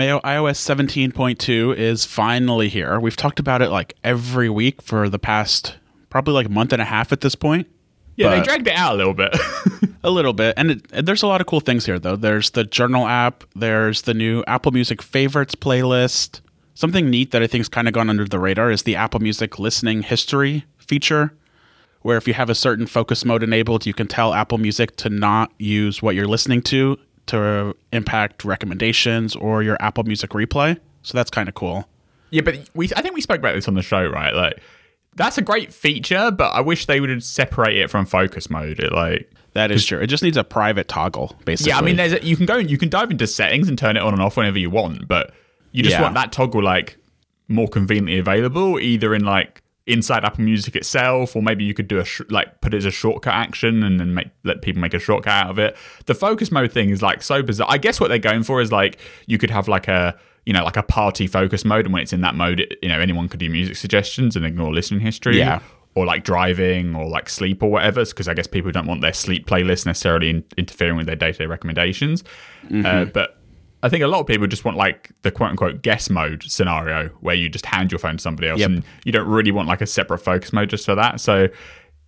Mayo iOS 17.2 is finally here. We've talked about it like every week for the past probably like a month and a half at this point. Yeah, they dragged it out a little bit. A little bit. And, it, and there's a lot of cool things here, though. There's the journal app, there's the new Apple Music favorites playlist. Something neat that I think's kind of gone under the radar is the Apple Music listening history feature, where if you have a certain focus mode enabled, you can tell Apple Music to not use what you're listening to to impact recommendations or your Apple Music replay. So that's kind of cool. yeah, but we I think we spoke about this on the show, right? Like that's a great feature, but I wish they would separate it from focus mode. It like That is true. It just needs a private toggle, basically. Yeah, I mean, there's a, you can go and you can dive into settings and turn it on and off whenever you want, but you just Yeah. want that toggle like more conveniently available, either in like inside Apple Music itself, or maybe you could do a sh- like put it as a shortcut action and then make let people make a shortcut out of it. The focus mode thing is like so bizarre. I guess what they're going for is like you could have like a you know like a party focus mode, and when it's in that mode, it, you know anyone could do music suggestions and ignore listening history. Yeah. Or like driving, or like sleep, or whatever, because I guess people don't want their sleep playlist necessarily in- interfering with their day-to-day recommendations. Uh, but I think a lot of people just want like the quote unquote guest mode scenario where you just hand your phone to somebody else Yep. and you don't really want like a separate focus mode just for that. So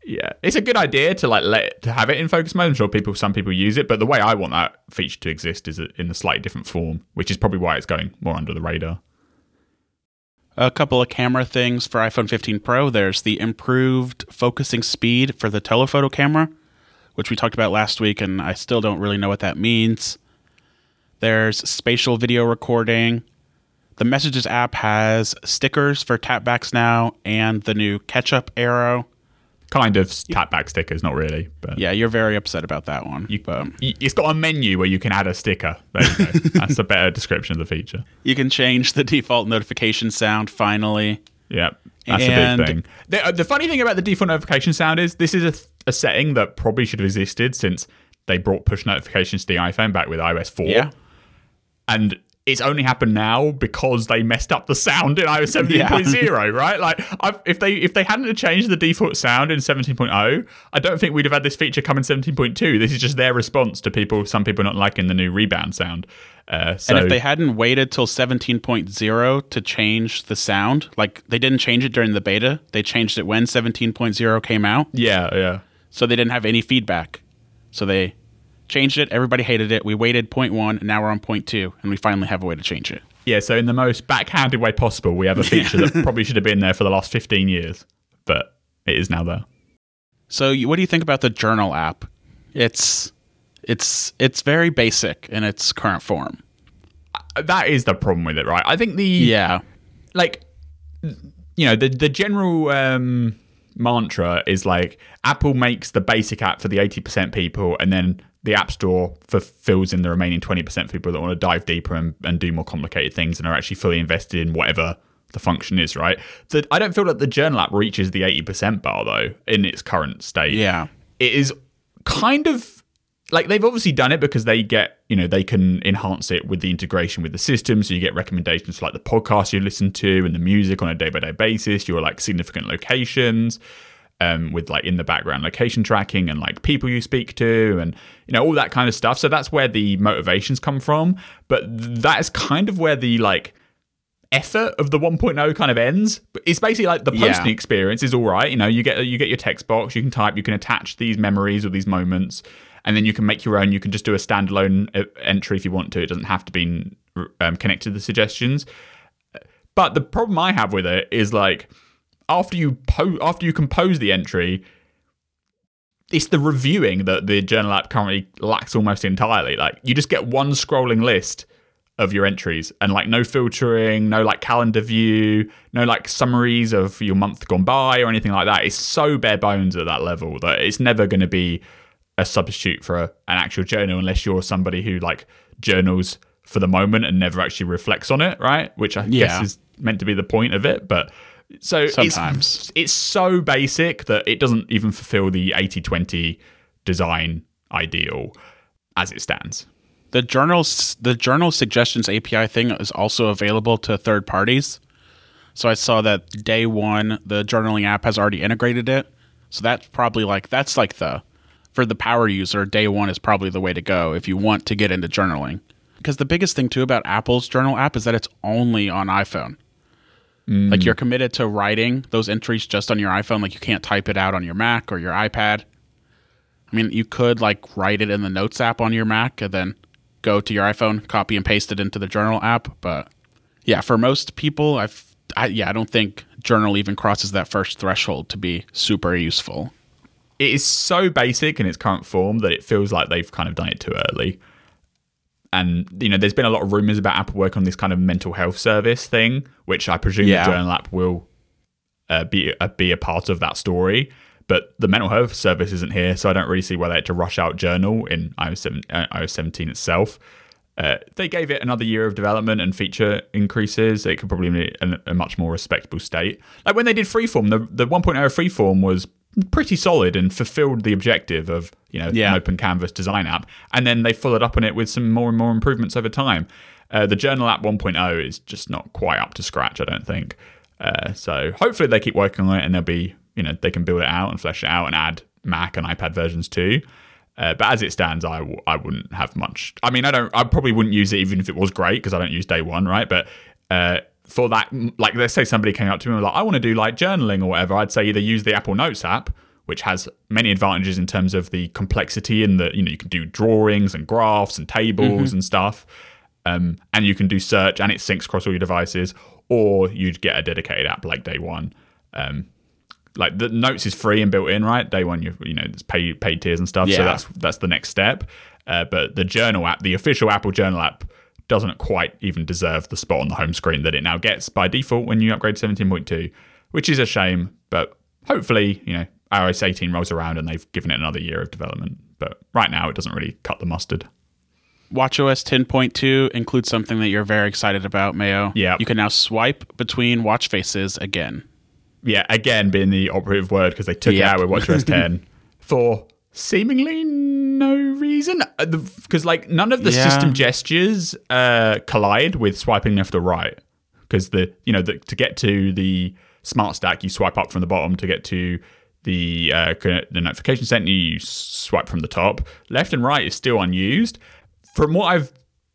yeah, it's a good idea to like let to have it in focus mode. I'm sure people some people use it, but the way I want that feature to exist is in a slightly different form, which is probably why it's going more under the radar. A couple of camera things for iPhone 15 Pro. There's the improved focusing speed for the telephoto camera, which we talked about last week, and I still don't really know what that means. There's spatial video recording. The Messages app has stickers for tapbacks now, and the new catch-up arrow. Kind of tap back stickers, not really, but Yeah, you're very upset about that one. You, but it's got a menu where you can add a sticker. There you go. That's a better description of the feature. you can change the default notification sound finally. Yeah, that's a And- big thing. The, uh, the funny thing about the default notification sound is this is a, a setting that probably should have existed since they brought push notifications to the iPhone back with iOS 4. Yeah. And it's only happened now because they messed up the sound in iOS 17.0, right? Like, I've, if they if they hadn't changed the default sound in 17.0, I don't think we'd have had this feature come in 17.2. This is just their response to people, some people not liking the new rebound sound. Uh, so And if they hadn't waited till 17.0 to change the sound, like they didn't change it during the beta, they changed it when 17.0 came out, yeah, yeah. so they didn't have any feedback. So they changed it, everybody hated it. We waited point 1, and now we're on point 2, and we finally have a way to change it. Yeah, so in the most backhanded way possible, we have a feature that probably should have been there for the last 15 years, but it is now there. So what do you think about the journal app? It's it's it's very basic in its current form. That is the problem with it, right? I think the Yeah. like you know, the the general um mantra is like Apple makes the basic app for the 80% people and then the App Store fulfills in the remaining 20% for people that want to dive deeper and, and do more complicated things and are actually fully invested in whatever the function is, right? So I don't feel that the Journal app reaches the 80% bar though in its current state. Yeah. it is kind of like they've obviously done it because they get you know they can enhance it with the integration with the system so you get recommendations for like the podcast you listen to and the music on a day-by-day basis your like significant locations um, with like in the background location tracking and like people you speak to and you know all that kind of stuff so that's where the motivations come from but that is kind of where the like effort of the 1.0 kind of ends. But It's basically like the Yeah. posting experience is all right. You know, you get you get your text box, you can type, you can attach these memories or these moments, and then you can make your own. You can just do a standalone uh, entry if you want to. It doesn't have to be um, connected to the suggestions. But the problem I have with it is like after you po- after you compose the entry, it's the reviewing that the journal app currently lacks almost entirely. Like you just get one scrolling list of your entries and like no filtering, no like calendar view, no like summaries of your month gone by or anything like that. It's so bare bones at that level that it's never going to be a substitute for a, an actual journal unless you're somebody who like journals for the moment and never actually reflects on it, right? Which I Yeah. guess is meant to be the point of it, but so Sometimes. it's it's so basic that it doesn't even fulfill the 80-20 design ideal as it stands. The journals the journal suggestions API thing is also available to third parties. So I saw that day one the journaling app has already integrated it. So that's probably like that's like the for the power user, day one is probably the way to go if you want to get into journaling. because the biggest thing too about Apple's journal app is that it's only on iPhone. Like mm. you're committed to writing those entries just on your iPhone. Like you can't type it out on your Mac or your iPad. I mean, you could like write it in the Notes app on your Mac and then go to your iPhone, copy and paste it into the Journal app. But yeah, for most people, I've I, yeah, I don't think Journal even crosses that first threshold to be super useful. it is so basic in its current form that it feels like they've kind of done it too early. And you know, there's been a lot of rumors about Apple work on this kind of mental health service thing, which I presume Yeah. the Journal app will uh, be uh, be a part of that story. But the mental health service isn't here, so I don't really see why they had to rush out Journal in iOS, 7, uh, iOS 17 itself. Uh, they gave it another year of development and feature increases. It could probably be in a much more respectable state. Like when they did Freeform, the the 1.0 Freeform was pretty solid and fulfilled the objective of you know Yeah. an open canvas design app. And then they followed up on it with some more and more improvements over time. Uh, the Journal app 1.0 is just not quite up to scratch, I don't think. Uh, so hopefully they keep working on it and they'll be you know they can build it out and flesh it out and add Mac and iPad versions too. Uh, but as it stands, I w- I wouldn't have much. I mean, I don't. I probably wouldn't use it even if it was great because I don't use day one, right? But uh, for that, like, let's say somebody came up to me and was like, I want to do like journaling or whatever. I'd say either use the Apple Notes app, which has many advantages in terms of the complexity and that you know you can do drawings and graphs and tables and stuff, um, and you can do search and it syncs across all your devices. Or you'd get a dedicated app like Day One. Um, like the notes is free and built in, right? Day one, you you know, it's paid paid tiers and stuff. yeah. So that's that's the next step. Uh, but the journal app, the official Apple Journal app, doesn't quite even deserve the spot on the home screen that it now gets by default when you upgrade to 17.2, which is a shame. But hopefully, you know, iOS 18 rolls around and they've given it another year of development. But right now, it doesn't really cut the mustard. WatchOS 10.2 includes something that you're very excited about, Mayo. Yeah. You can now swipe between watch faces again. yeah, again being the operative word because they took Yep. it out with WatchOS 10 for seemingly no reason. Because like none of the Yeah. system gestures uh, collide with swiping left or right. Because the you know the, to get to the smart stack, you swipe up from the bottom. To get to the uh, the notification center, you swipe from the top. Left and right is still unused. From what I've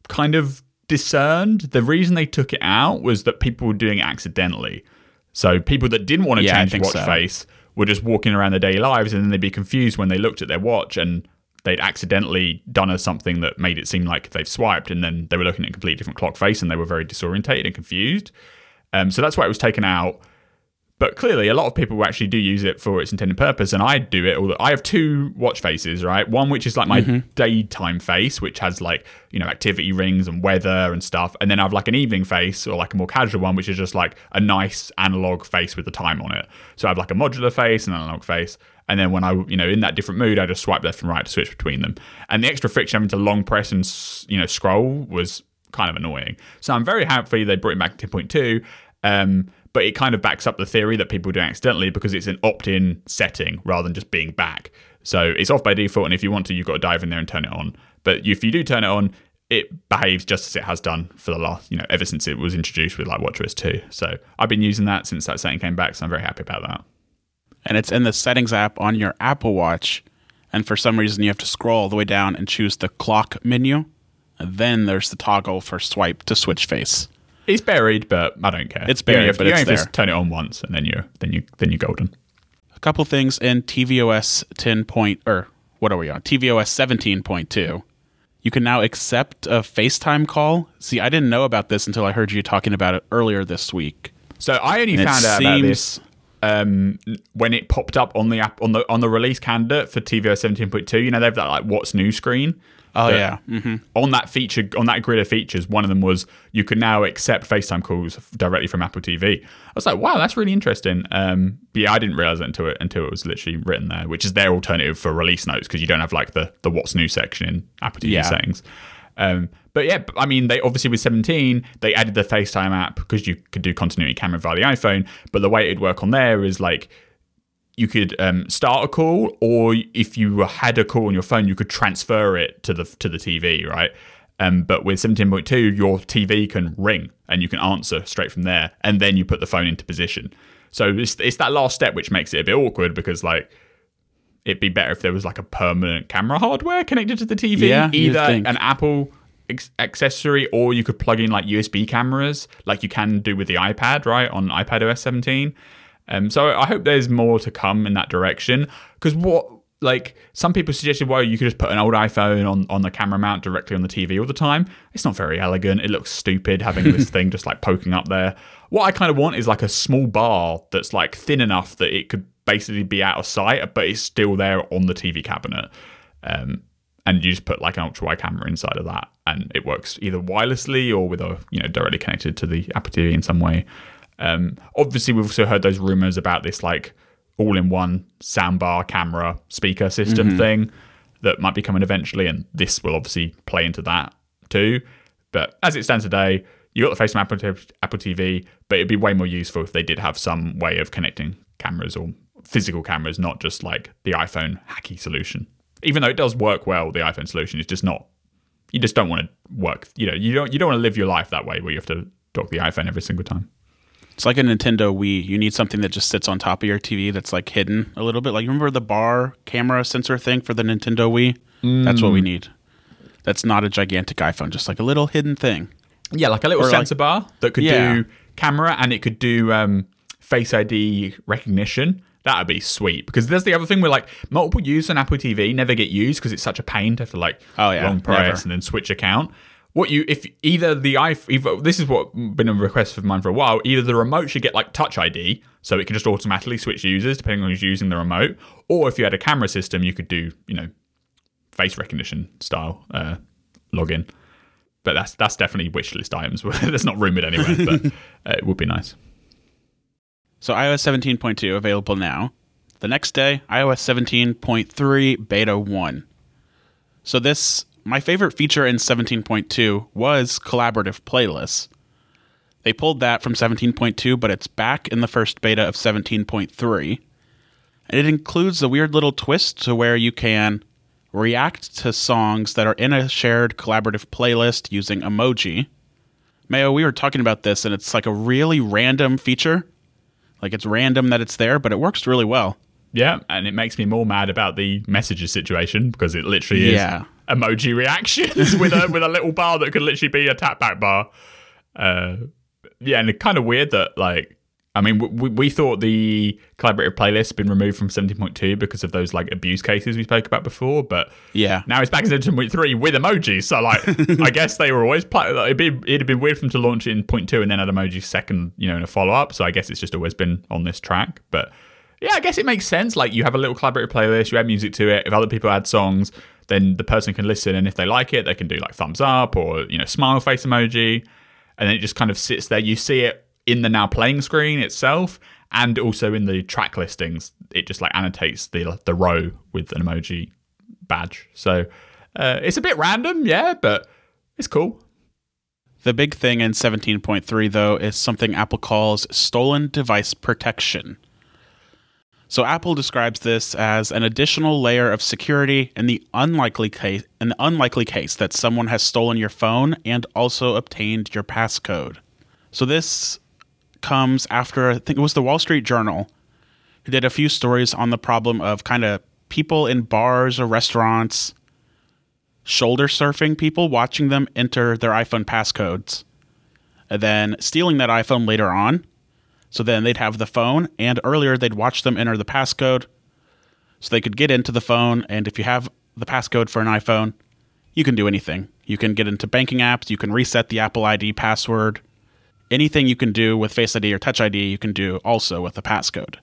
kind of discerned, the reason they took it out was that people were doing it accidentally. So people that didn't want to Yeah, change the watch so. face were just walking around their daily lives, and then they'd be confused when they looked at their watch and they'd accidentally done something that made it seem like they've swiped, and then they were looking at a completely different clock face, and they were very disorientated and confused. Um, so that's why it was taken out. But clearly, a lot of people actually do use it for its intended purpose, and I do it. All the, I have two watch faces, right? One which is like my daytime face, which has like you know activity rings and weather and stuff, and then I have like an evening face or like a more casual one, which is just like a nice analog face with the time on it. So I have like a modular face and an analog face, and then when I you know in that different mood, I just swipe left and right to switch between them. And the extra friction having to long press and you know scroll was kind of annoying. So I'm very happy they brought it back to 10.2. Um, but it kind of backs up the theory that people do accidentally because it's an opt-in setting rather than just being back. So it's off by default, and if you want to, you've got to dive in there and turn it on. But if you do turn it on, it behaves just as it has done for the last, you know, ever since it was introduced with like WatchOS 2. So I've been using that since that setting came back, so I'm very happy about that. And it's in the settings app on your Apple Watch. And for some reason, you have to scroll all the way down and choose the clock menu. And then there's the toggle for swipe to switch face. It's buried, but I don't care. It's You buried, have- but you it's have to turn it on once, and then you're then you then you're golden. A couple things in tvOS 10 point or what are we on? tvOS 17.2. You can now accept a FaceTime call. See, I didn't know about this until I heard you talking about it earlier this week. So I only And found out about seems- this um, when it popped up on the app on the on the release candidate for tvOS 17.2. You know, they have that like what's new screen. Oh yeah. hmm On that feature, on that grid of features, one of them was you can now accept FaceTime calls directly from Apple TV. I was like, wow, that's really interesting. Um, but yeah, I didn't realize it until it until it was literally written there, which is their alternative for release notes because you don't have like the the what's new section in Apple TV Yeah. settings. Um, but yeah, I mean, they obviously with 17, they added the FaceTime app because you could do continuity camera via the iPhone. But the way it'd work on there is like you could um, start a call, or if you had a call on your phone, you could transfer it to the to the TV, right? Um, but with 17.2, your TV can ring and you can answer straight from there, and then you put the phone into position. So it's, it's that last step which makes it a bit awkward because like it'd be better if there was like a permanent camera hardware connected to the TV, Yeah, either an Apple ex- accessory, or you could plug in like USB cameras, like you can do with the iPad, right, on iPad OS 17. Um, so I hope there's more to come in that direction. Because what, like, some people suggested, well, you could just put an old iPhone on, on the camera mount directly on the TV all the time. It's not very elegant. It looks stupid having this thing just like poking up there. What I kind of want is like a small bar that's like thin enough that it could basically be out of sight, but it's still there on the TV cabinet. Um, and you just put like an ultra wide camera inside of that, and it works either wirelessly or with a you know directly connected to the Apple TV in some way. Um, obviously, we've also heard those rumors about this like all-in-one soundbar camera speaker system Mm-hmm. thing that might be coming eventually, and this will obviously play into that too. But as it stands today, you got the FaceTime Apple, T- Apple TV, but it'd be way more useful if they did have some way of connecting cameras or physical cameras, not just like the iPhone hacky solution. Even though it does work well, the iPhone solution is just not. You just don't want to work. You know, you don't. You don't want to live your life that way, where you have to dock the iPhone every single time. It's like a Nintendo Wii. You need something that just sits on top of your TV that's like hidden a little bit. Like remember the bar camera sensor thing for the Nintendo Wii? That's Mm. what we need. That's not a gigantic iPhone, just like a little hidden thing. Yeah, like a little Or like- sensor bar that could Yeah. do camera and it could do um, Face ID recognition. That would be sweet because there's the other thing where like multiple use on Apple TV never get used because it's such a pain to have to like Oh, yeah, long press never. and then switch account. What you if either the iPhone, either, this is what been a request of mine for a while. Either the remote should get like Touch ID, so it can just automatically switch users depending on who's using the remote, or if you had a camera system, you could do you know face recognition style uh, login. But that's that's definitely wish list items. that's not rumored anywhere, but uh, it would be nice. So iOS 17.2 available now. The next day, iOS 17.3 beta 1. So this my favorite feature in 17.2 was collaborative playlists. They pulled that from 17.2, but it's back in the first beta of 17.3. And it includes a weird little twist to where you can react to songs that are in a shared collaborative playlist using emoji. Mayo, we were talking about this, and it's like a really random feature. Like it's random that it's there, but it works really well. Yeah, and it makes me more mad about the messages situation because it literally is Yeah. Emoji reactions with a with a little bar that could literally be a tap back bar. Uh, yeah, and it's kind of weird that like I mean we, we thought the collaborative playlist had been removed from 17.2 because of those like abuse cases we spoke about before, but Yeah. now it's back in 17.3 with emojis. So like I guess they were always like, it'd, be, it'd have been weird for them to launch it in point two and then add emojis second, you know, in a follow up. So I guess it's just always been on this track, but. Yeah, I guess it makes sense. Like you have a little collaborative playlist, you add music to it. If other people add songs, then the person can listen, and if they like it, they can do like thumbs up or you know smile face emoji, and then it just kind of sits there. You see it in the now playing screen itself, and also in the track listings. It just like annotates the the row with an emoji badge. So uh, it's a bit random, yeah, but it's cool. The big thing in 17.3, though, is something Apple calls stolen device protection. So Apple describes this as an additional layer of security in the unlikely case in the unlikely case that someone has stolen your phone and also obtained your passcode. So this comes after I think it was the Wall Street Journal who did a few stories on the problem of kind of people in bars or restaurants shoulder surfing people, watching them enter their iPhone passcodes, and then stealing that iPhone later on. So then they'd have the phone, and earlier they'd watch them enter the passcode so they could get into the phone. And if you have the passcode for an iPhone, you can do anything. You can get into banking apps, you can reset the Apple ID password. Anything you can do with Face ID or Touch ID, you can do also with the passcode.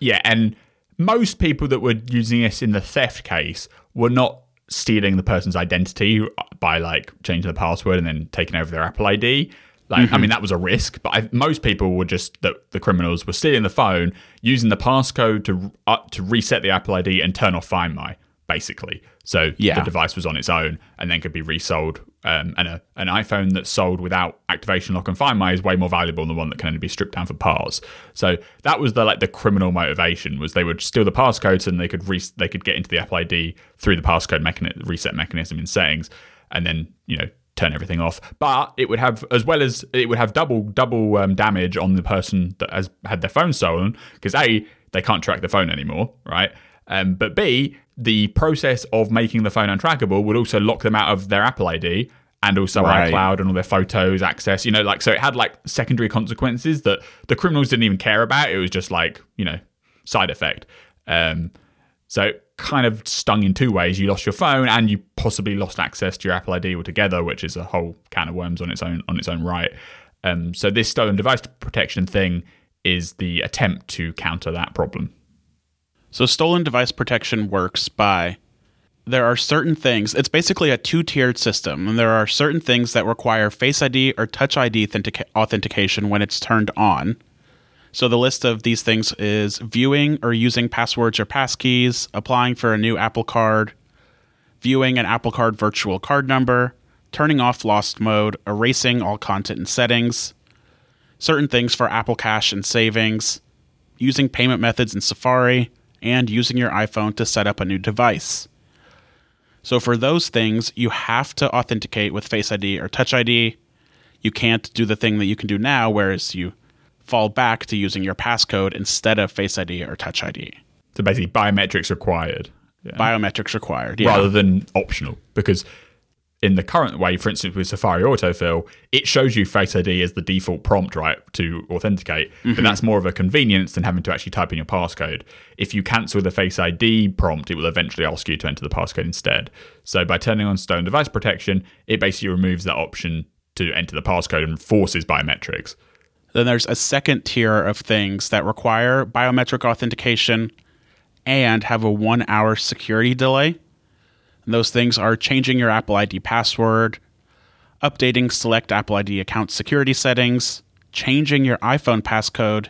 Yeah, and most people that were using this in the theft case were not stealing the person's identity by like changing the password and then taking over their Apple ID. Like, I mean, that was a risk, but I, most people were just that the criminals were stealing the phone, using the passcode to uh, to reset the Apple ID and turn off Find My, basically. So Yeah. the device was on its own and then could be resold. Um, and a, an iPhone that's sold without activation lock and Find My is way more valuable than the one that can only be stripped down for parts. So that was the like the criminal motivation was they would steal the passcodes and they could re- they could get into the Apple ID through the passcode reset mechanism in settings, and then you know turn everything off. But it would have as well as it would have double double um, damage on the person that has had their phone stolen because a they can't track the phone anymore, right? Um, but B, the process of making the phone untrackable would also lock them out of their Apple ID and also Right. iCloud and all their photos access. You know, like so it had like secondary consequences that the criminals didn't even care about. It was just like you know side effect. Um, so kind of stung in two ways. You lost your phone, and you possibly lost access to your Apple ID altogether, which is a whole can of worms on its own on its own right. Um, so this stolen device protection thing is the attempt to counter that problem. So stolen device protection works by there are certain things. It's basically a two-tiered system, and there are certain things that require Face ID or Touch ID authentica- authentication when it's turned on. So the list of these things is viewing or using passwords or passkeys, applying for a new Apple Card, viewing an Apple Card virtual card number, turning off lost mode, erasing all content and settings, certain things for Apple Cash and savings, using payment methods in Safari, and using your iPhone to set up a new device. So for those things, you have to authenticate with Face ID or Touch ID. You can't do the thing that you can do now, whereas you fall back to using your passcode instead of Face ID or Touch ID. So basically, biometrics required. Yeah. Biometrics required. Yeah. rather than optional because in the current way for instance with safari autofill it shows you face id as the default prompt right to authenticate but mm-hmm. that's more of a convenience than having to actually type in your passcode if you cancel the face id prompt it will eventually ask you to enter the passcode instead so by turning on stolen device protection it basically removes that option to enter the passcode and forces biometrics Then there's a second tier of things that require biometric authentication and have a one hour security delay. And those things are changing your Apple ID password, updating select Apple ID account security settings, changing your iPhone passcode,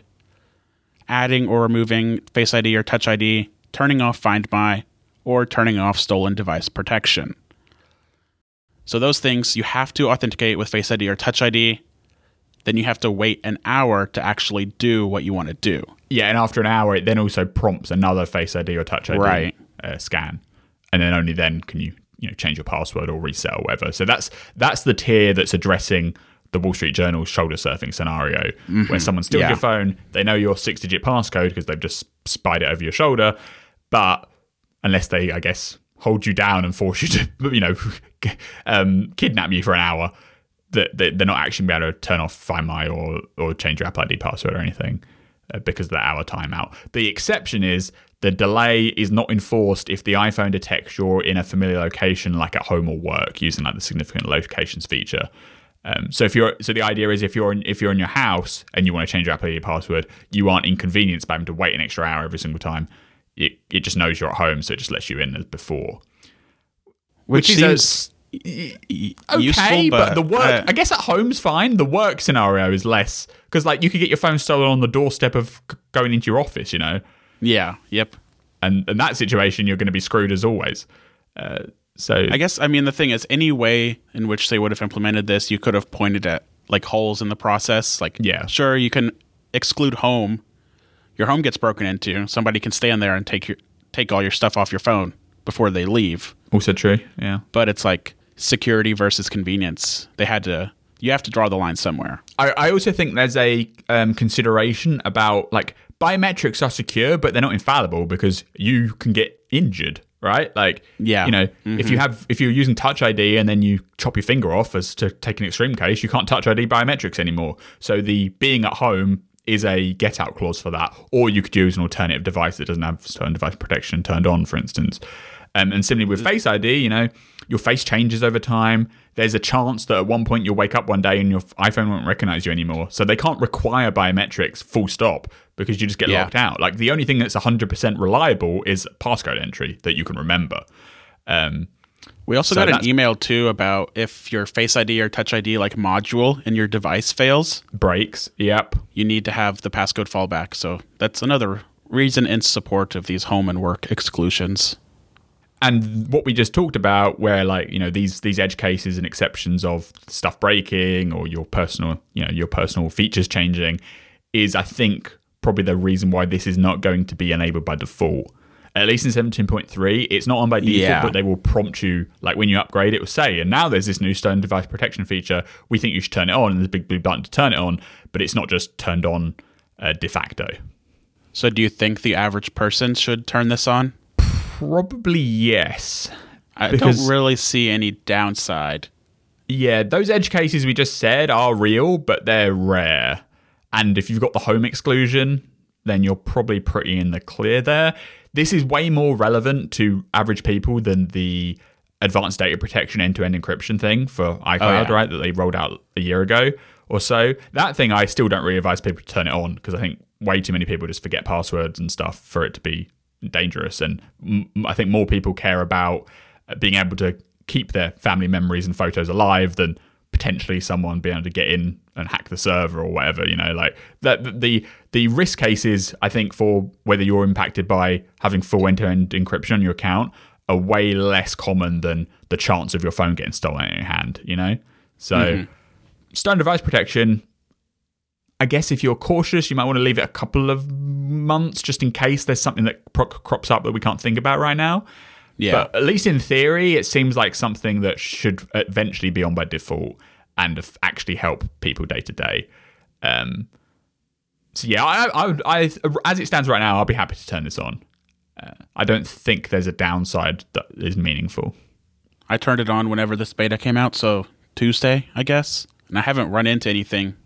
adding or removing Face ID or Touch ID, turning off Find My, or turning off stolen device protection. So those things you have to authenticate with Face ID or Touch ID then you have to wait an hour to actually do what you want to do. Yeah, and after an hour, it then also prompts another Face ID or Touch ID Right. uh, scan, and then only then can you you know change your password or reset or whatever. So that's that's the tier that's addressing the Wall Street Journal shoulder surfing scenario, where someone steals Mm-hmm. Yeah. your phone, they know your six digit passcode because they've just spied it over your shoulder, but unless they, I guess, hold you down and force you to you know um, kidnap you for an hour. That that they're not actually going to be able to turn off Find My or or change your Apple ID password or anything uh, because of the hour timeout. The exception is the delay is not enforced if the iPhone detects you're in a familiar location, like at home or work, using like the significant locations feature. Um, so if you're so the idea is if you're in, if you're in your house and you want to change your Apple ID password, you aren't inconvenienced by having to wait an extra hour every single time. It it just knows you're at home, so it just lets you in as before. Which, is seems okay, useful, but, the work, uh, I guess at home's fine. The work scenario is less because, like, you could get your phone stolen on the doorstep of going into your office, you know, yeah, yep. and in that situation, you're going to be screwed as always. Uh, so, I guess I mean the thing is any way in which they would have implemented this, you could have pointed at like holes in the process. Like, Yeah. sure, you can exclude home. Your home gets broken into. Somebody can stand there and take your take all your stuff off your phone before they leave. also true, yeah. But it's like security versus convenience. They had to. You have to draw the line somewhere. I, I also think there's a um, consideration about like biometrics are secure, but they're not infallible because you can get injured, right? Like, Yeah. you know, if you have if you're using Touch ID and then you chop your finger off, as to take an extreme case, you can't Touch ID biometrics anymore. So the being at home is a get out clause for that, or you could use an alternative device that doesn't have certain device protection turned on, for instance. Um, and similarly with Face ID, you know, your face changes over time. There's a chance that at one point you'll wake up one day and your iPhone won't recognize you anymore. So they can't require biometrics full stop because you just get Yeah. locked out. Like the only thing that's 100% reliable is passcode entry that you can remember. Um, We also So got an email too about if your Face ID or Touch ID like module in your device fails, breaks, yep. you need to have the passcode fallback. So that's another reason in support of these home and work exclusions. And what we just talked about where like you know these these edge cases and exceptions of stuff breaking or your personal you know your personal features changing is i think probably the reason why this is not going to be enabled by default at least in 17.3 it's not on by default Yeah. but they will prompt you like when you upgrade it will say and now there's this new stolen device protection feature we think you should turn it on and there's a big blue button to turn it on but it's not just turned on uh, de facto So do you think the average person should turn this on? Probably yes I Because- don't really see any downside. Yeah, those edge cases we just said are real, but they're rare. And if you've got the home exclusion, then you're probably pretty in the clear there. This is way more relevant to average people than the advanced data protection end to end encryption thing for oh, iCloud, Oh, yeah. right? That they rolled out a year ago or so. That thing, I still don't really advise people to turn it on because I think way too many people just forget passwords and stuff for it to be dangerous. And m- I think more people care about uh, being able to keep their family memories and photos alive than potentially someone being able to get in and hack the server or whatever you know like that the the risk cases i think for whether you're impacted by having full end-to-end encryption on your account are way less common than the chance of your phone getting stolen in your hand you know so stolen device protection I guess if you're cautious, you might want to leave it a couple of months just in case there's something that pro- crops up that we can't think about right now. Yeah. But at least in theory, it seems like something that should eventually be on by default and actually help people day to day. Um, so yeah, I, I, I, as it stands right now, I'll be happy to turn this on. Uh, I don't think there's a downside that is meaningful. I turned it on whenever this beta came out, so Tuesday, I guess. And I haven't run into anything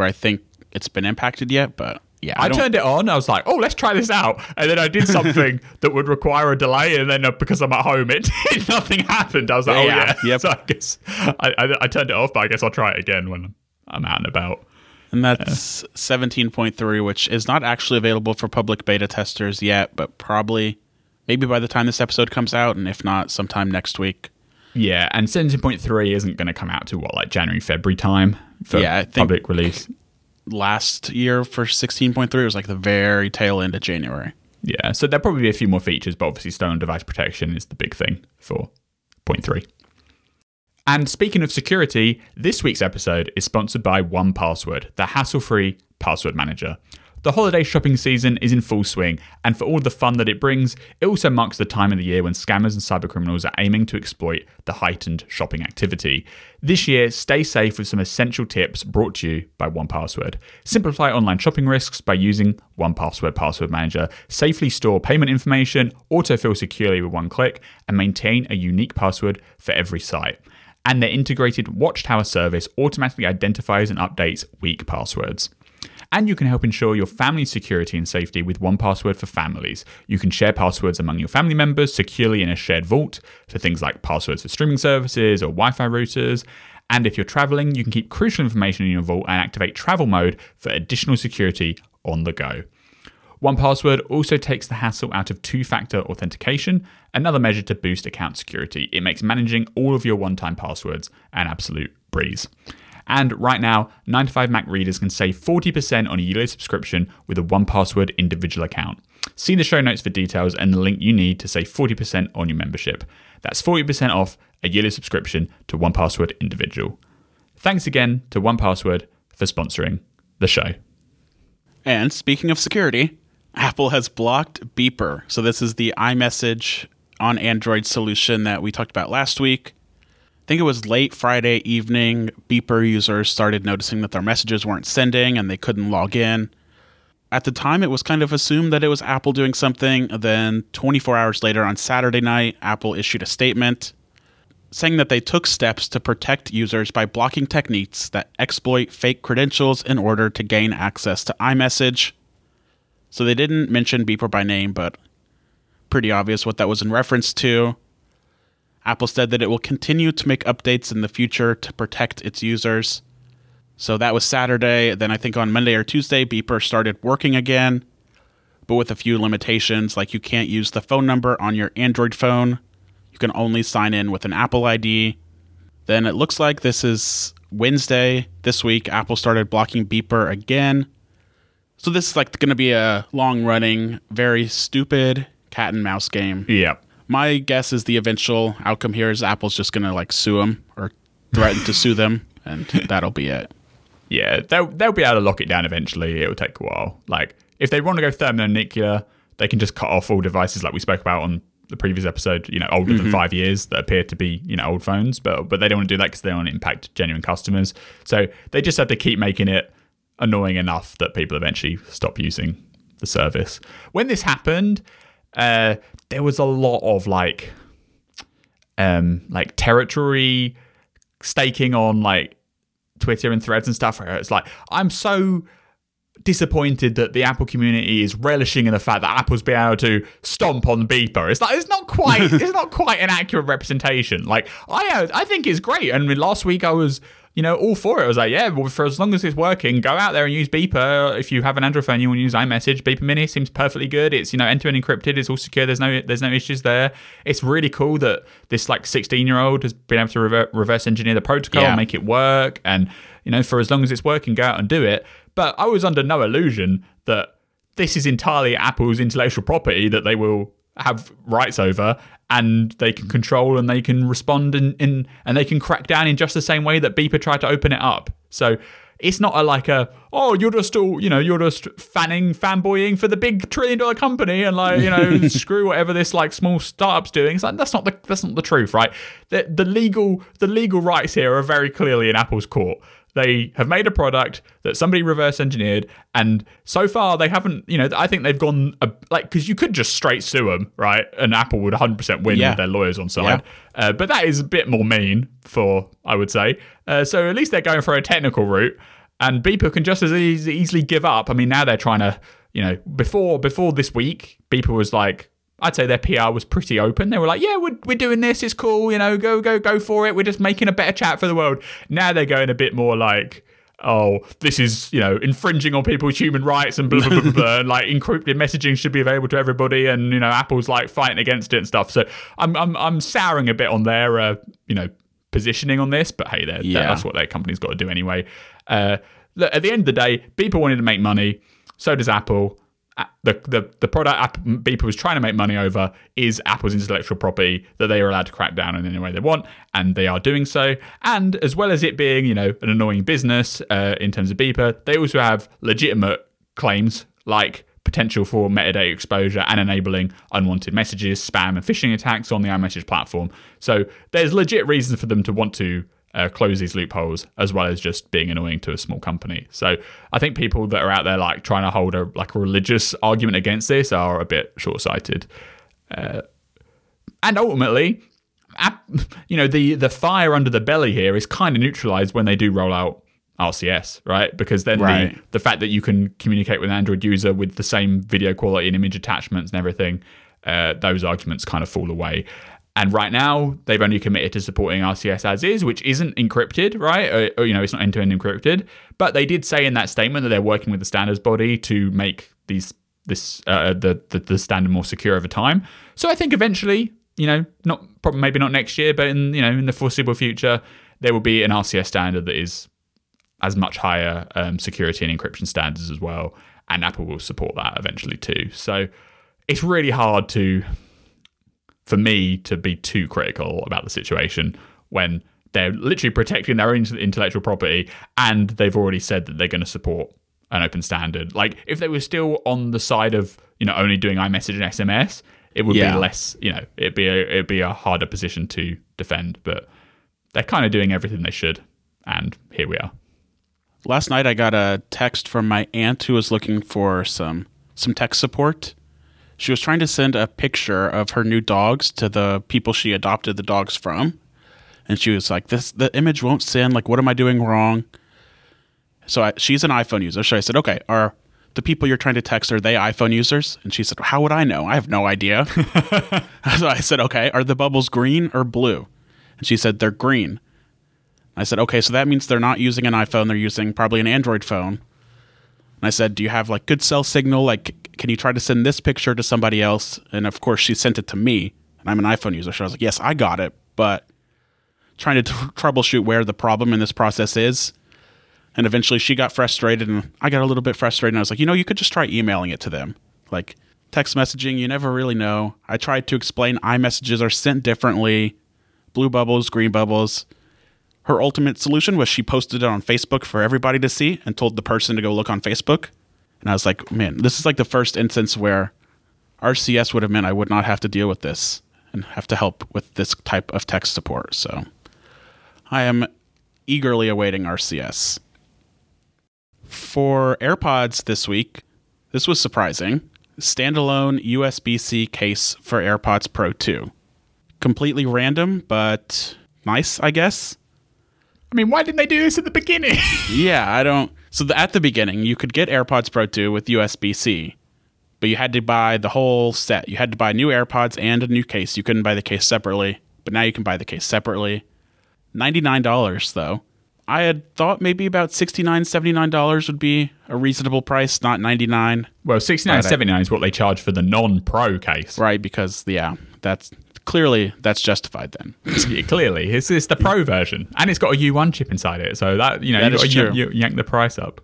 where I think it's been impacted yet, but yeah, I, don't- turned it on. I was like, "Oh, let's try this out," and then I did something that would require a delay, and then uh, because I'm at home, it nothing happened. I was like, "Oh Yeah, yeah." yep. So I guess I, I, I turned it off, but I guess I'll try it again when I'm out and about. And that's 17.3, which is not actually available for public beta testers yet, but probably maybe by the time this episode comes out, and if not, sometime next week. Yeah, and 17.3 isn't going to come out to what like January, February time for Yeah, I think- public release. Last year for 16.3 was like the very tail end of January. Yeah, so there'll probably be a few more features, but obviously stolen device protection is the big thing for point three. And speaking of security, this week's episode is sponsored by 1Password, the hassle-free password manager. The holiday shopping season is in full swing, and for all the fun that it brings, it also marks the time of the year when scammers and cybercriminals are aiming to exploit the heightened shopping activity. This year, stay safe with some essential tips brought to you by 1Password. Simplify online shopping risks by using 1Password Password Manager. Safely store payment information, autofill securely with one click, and maintain a unique password for every site and their integrated Watchtower service automatically identifies and updates weak passwords. And you can help ensure your family's security and safety with one password for families. You can share passwords among your family members securely in a shared vault for things like passwords for streaming services or Wi Fi routers. And if you're traveling, you can keep crucial information in your vault and activate travel mode for additional security on the go. 1Password also takes the hassle out of two factor authentication, another measure to boost account security. It makes managing all of your one time passwords an absolute breeze. And right now, 9to5Mac readers can save 40% on a yearly subscription with a 1Password individual account. See the show notes for details and the link you need to save 40% on your membership. That's 40% off a yearly subscription to 1Password individual. Thanks again to 1Password for sponsoring the show. And speaking of security, Apple has blocked Beeper. So this is the iMessage on Android solution that we talked about last week. I think it was late Friday evening. Beeper users started noticing that their messages weren't sending and they couldn't log in. At the time, it was kind of assumed that it was Apple doing something. Then, 24 hours later on Saturday night, Apple issued a statement saying that they took steps to protect users by blocking techniques that exploit fake credentials in order to gain access to iMessage. So they didn't mention Beeper by name, but pretty obvious what that was in reference to. Apple said that it will continue to make updates in the future to protect its users. So that was Saturday. Then I think on Monday or Tuesday, Beeper started working again, but with a few limitations, like you can't use the phone number on your Android phone. You can only sign in with an Apple ID. Then it looks like this is Wednesday this week. Apple started blocking Beeper again. So this is like going to be a long running, very stupid cat and mouse game. Yeah. My guess is the eventual outcome here is Apple's just going to like sue them or threaten to sue them, and that'll be it. Yeah, they'll they'll be able to lock it down eventually. It'll take a while. Like if they want to go thermonuclear, they can just cut off all devices like we spoke about on the previous episode. You know, older than mm-hmm. five years that appear to be you know old phones, but but they don't want to do that because they don't want to impact genuine customers. So they just have to keep making it annoying enough that people eventually stop using the service. When this happened, uh, there was a lot of like um like territory staking on like Twitter and threads and stuff where it's like, I'm so disappointed that the Apple community is relishing in the fact that Apple's been able to stomp on Beeper. It's like it's not quite it's not quite an accurate representation. Like I I think it's great. I And last week I was you know, all for it. I was like, yeah, well, for as long as it's working, go out there and use Beeper. If you have an Android phone, you want to use iMessage. Beeper Mini seems perfectly good. It's you know end to end encrypted. It's all secure. There's no there's no issues there. It's really cool that this like 16 year old has been able to reverse engineer the protocol, yeah. make it work, and you know, for as long as it's working, go out and do it. But I was under no illusion that this is entirely Apple's intellectual property that they will have rights over and they can control and they can respond in, in and they can crack down in just the same way that Beeper tried to open it up. So it's not a like a oh you're just all you know you're just fanning fanboying for the big trillion dollar company and like you know screw whatever this like small startup's doing. It's like that's not the that's not the truth, right? The the legal the legal rights here are very clearly in Apple's court. They have made a product that somebody reverse engineered, and so far they haven't. You know, I think they've gone a, like because you could just straight sue them, right? And Apple would 100 percent win yeah. with their lawyers on side. Yeah. Uh, but that is a bit more mean for I would say. Uh, so at least they're going for a technical route, and Beeper can just as easily give up. I mean, now they're trying to. You know, before before this week, Beeper was like, I'd say their PR was pretty open. They were like, "Yeah, we're, we're doing this. It's cool. You know, go go go for it. We're just making a better chat for the world." Now they're going a bit more like, "Oh, this is you know infringing on people's human rights and blah blah blah blah." and like encrypted messaging should be available to everybody, and you know, Apple's like fighting against it and stuff. So I'm I'm I'm souring a bit on their uh, you know positioning on this, but hey, they're, yeah. that's what their company's got to do anyway. Uh, at the end of the day, people wanted to make money. So does Apple the, the, the product Apple, Beeper was trying to make money over is Apple's intellectual property that they are allowed to crack down in any way they want, and they are doing so. And as well as it being, you know, an annoying business uh, in terms of Beeper, they also have legitimate claims like potential for metadata exposure and enabling unwanted messages, spam, and phishing attacks on the iMessage platform. So there's legit reasons for them to want to uh, close these loopholes as well as just being annoying to a small company. So I think people that are out there like trying to hold a like a religious argument against this are a bit short sighted. Uh, and ultimately, you know the the fire under the belly here is kind of neutralized when they do roll out RCS, right? Because then right. the the fact that you can communicate with an Android user with the same video quality and image attachments and everything, uh, those arguments kind of fall away. And right now, they've only committed to supporting RCS as is, which isn't encrypted, right? Or, or you know, it's not end to end encrypted. But they did say in that statement that they're working with the standards body to make these this uh, the, the the standard more secure over time. So I think eventually, you know, not probably maybe not next year, but in you know in the foreseeable future, there will be an RCS standard that is as much higher um, security and encryption standards as well, and Apple will support that eventually too. So it's really hard to for me to be too critical about the situation when they're literally protecting their own intellectual property and they've already said that they're going to support an open standard. Like if they were still on the side of you know only doing iMessage and SMS, it would yeah. be less. You know, it'd be a, it'd be a harder position to defend. But they're kind of doing everything they should, and here we are. Last night I got a text from my aunt who was looking for some some tech support she was trying to send a picture of her new dogs to the people she adopted the dogs from. And she was like, "This the image won't send. Like, what am I doing wrong?" So I, she's an iPhone user. So I said, "Okay, are the people you're trying to text are they iPhone users?" And she said, "How would I know? I have no idea." so I said, "Okay, are the bubbles green or blue?" And she said, "They're green." I said, "Okay, so that means they're not using an iPhone. They're using probably an Android phone." And I said, "Do you have like good cell signal? Like, can you try to send this picture to somebody else? And of course, she sent it to me, and I'm an iPhone user. So I was like, yes, I got it, but trying to t- troubleshoot where the problem in this process is. And eventually she got frustrated, and I got a little bit frustrated. And I was like, you know, you could just try emailing it to them. Like text messaging, you never really know. I tried to explain iMessages are sent differently blue bubbles, green bubbles. Her ultimate solution was she posted it on Facebook for everybody to see and told the person to go look on Facebook. And I was like, man, this is like the first instance where RCS would have meant I would not have to deal with this and have to help with this type of text support. So I am eagerly awaiting RCS. For AirPods this week, this was surprising. Standalone USB C case for AirPods Pro 2. Completely random, but nice, I guess. I mean, why didn't they do this at the beginning? yeah, I don't. So the, at the beginning, you could get AirPods Pro 2 with USB C, but you had to buy the whole set. You had to buy new AirPods and a new case. You couldn't buy the case separately, but now you can buy the case separately. $99 though. I had thought maybe about $69, $79 would be a reasonable price, not 99 well, sixty nine seventy nine is what they charge for the non pro case. Right, because, yeah, that's clearly that's justified then. Yeah, clearly, it's, it's the pro version, and it's got a U1 chip inside it, so that you know That you, is you, you yank the price up.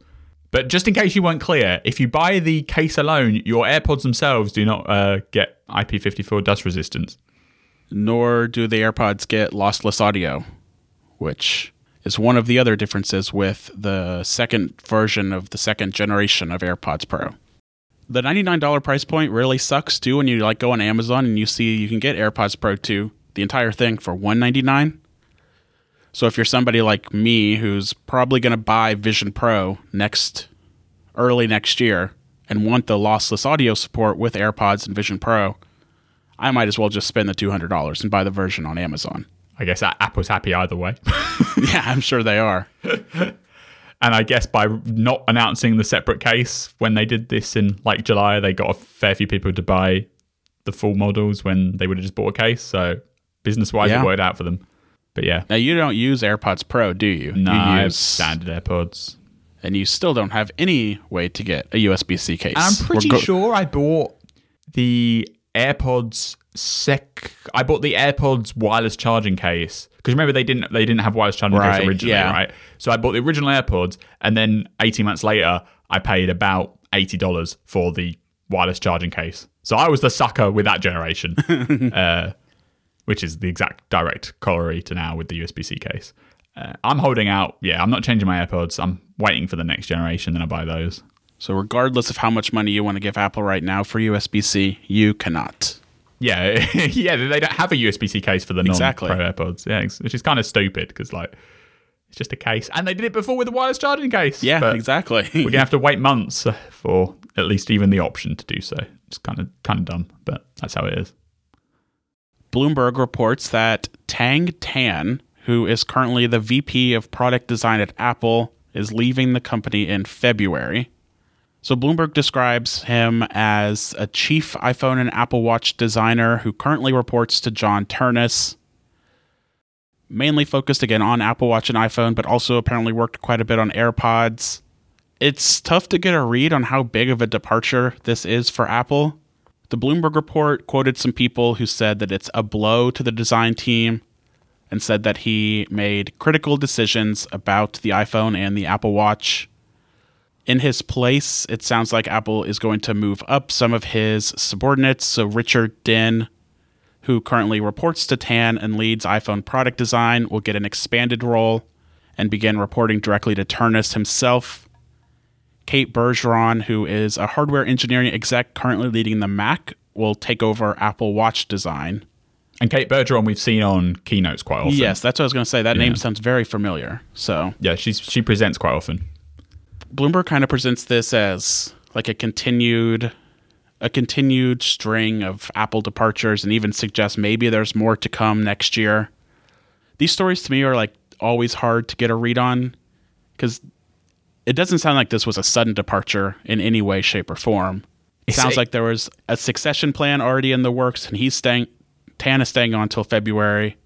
But just in case you weren't clear, if you buy the case alone, your AirPods themselves do not uh, get IP54 dust resistance. Nor do the AirPods get lossless audio, which is one of the other differences with the second version of the second generation of AirPods Pro. The $99 price point really sucks too when you like go on Amazon and you see you can get AirPods Pro 2, the entire thing for 199. So if you're somebody like me who's probably going to buy Vision Pro next early next year and want the lossless audio support with AirPods and Vision Pro, I might as well just spend the $200 and buy the version on Amazon. I guess Apple's happy either way. yeah, I'm sure they are. and I guess by not announcing the separate case when they did this in like July, they got a fair few people to buy the full models when they would have just bought a case. So business wise, Yeah. it worked out for them. But yeah, Now you don't use AirPods Pro, do you? no, you I use standard AirPods. and you still don't have any way to get a USB-C case. I'm pretty go- sure I bought the AirPods sec. I bought the AirPods wireless charging case because remember they didn't they didn't have wireless charging Right, case originally, yeah. right? So I bought the original AirPods, and then 18 months later, I paid about eighty dollars for the wireless charging case. So I was the sucker with that generation, uh, which is the exact direct corollary to now with the USB C case. Uh, I'm holding out. Yeah, I'm not changing my AirPods. I'm waiting for the next generation, then I buy those. So regardless of how much money you want to give Apple right now for USB-C, you cannot. Yeah, yeah, they don't have a USB C case for the Exactly. non-pro AirPods. Yeah, which is kind of stupid because like it's just a case, and they did it before with the wireless charging case. Yeah, but exactly. We're gonna have to wait months for at least even the option to do so. It's kind of kind of dumb, but that's how it is. Bloomberg reports that Tang Tan, who is currently the VP of product design at Apple, is leaving the company in February. So Bloomberg describes him as a chief iPhone and Apple Watch designer who currently reports to John Ternus. Mainly focused again on Apple Watch and iPhone, but also apparently worked quite a bit on AirPods. It's tough to get a read on how big of a departure this is for Apple. The Bloomberg report quoted some people who said that it's a blow to the design team and said that he made critical decisions about the iPhone and the Apple Watch. In his place, it sounds like Apple is going to move up some of his subordinates. So, Richard Dinh, who currently reports to Tan and leads iPhone product design, will get an expanded role and begin reporting directly to Ternus himself. Kate Bergeron, who is a hardware engineering exec currently leading the Mac, will take over Apple Watch design. And Kate Bergeron, we've seen on keynotes quite often. Yes, that's what I was going to say. That Yeah. name sounds very familiar. So, yeah, she's she presents quite often. Bloomberg kind of presents this as like a continued a continued string of Apple departures and even suggests maybe there's more to come next year. These stories to me are like always hard to get a read on cuz it doesn't sound like this was a sudden departure in any way shape or form. It It's sounds a- like there was a succession plan already in the works and he's staying Tan is staying on until February.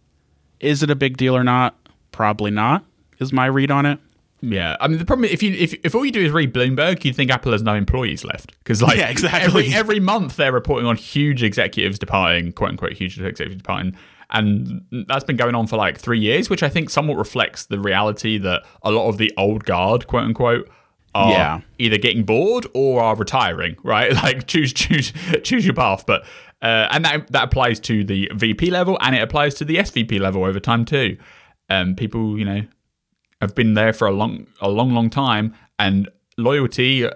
Is it a big deal or not? Probably not. Is my read on it. Yeah, I mean the problem if you if, if all you do is read Bloomberg, you'd think Apple has no employees left because like Yeah, exactly. every every month they're reporting on huge executives departing, quote unquote huge executives departing, and that's been going on for like three years, which I think somewhat reflects the reality that a lot of the old guard, quote unquote, are Yeah. either getting bored or are retiring. Right, like choose choose choose your path, but. Uh, and that that applies to the VP level, and it applies to the SVP level over time too. Um, people, you know, have been there for a long, a long, long time, and loyalty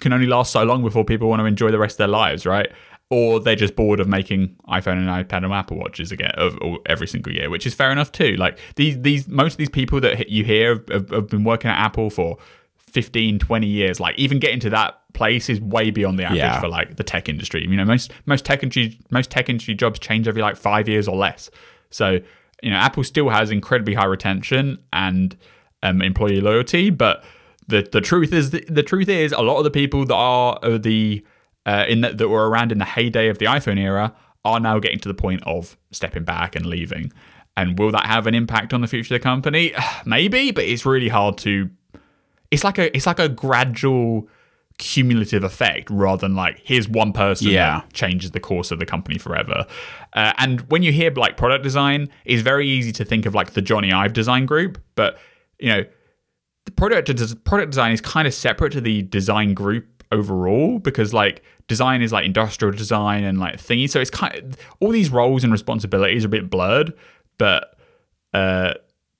can only last so long before people want to enjoy the rest of their lives, right? Or they're just bored of making iPhone and iPad and Apple watches again of, of every single year, which is fair enough too. Like these, these most of these people that you hear have, have, have been working at Apple for 15, 20 years. Like even getting to that place is way beyond the average Yeah. for like the tech industry. You know, most most tech industry most tech industry jobs change every like five years or less. So you know, Apple still has incredibly high retention and um, employee loyalty, but the the truth is the, the truth is a lot of the people that are the uh, in the, that were around in the heyday of the iPhone era are now getting to the point of stepping back and leaving. And will that have an impact on the future of the company? Maybe, but it's really hard to. It's like a it's like a gradual cumulative effect rather than like here's one person Yeah. that changes the course of the company forever. Uh, and when you hear like product design, it's very easy to think of like the Jony Ive design group, but you know the product product design is kind of separate to the design group overall because like design is like industrial design and like thingy so it's kind of all these roles and responsibilities are a bit blurred but uh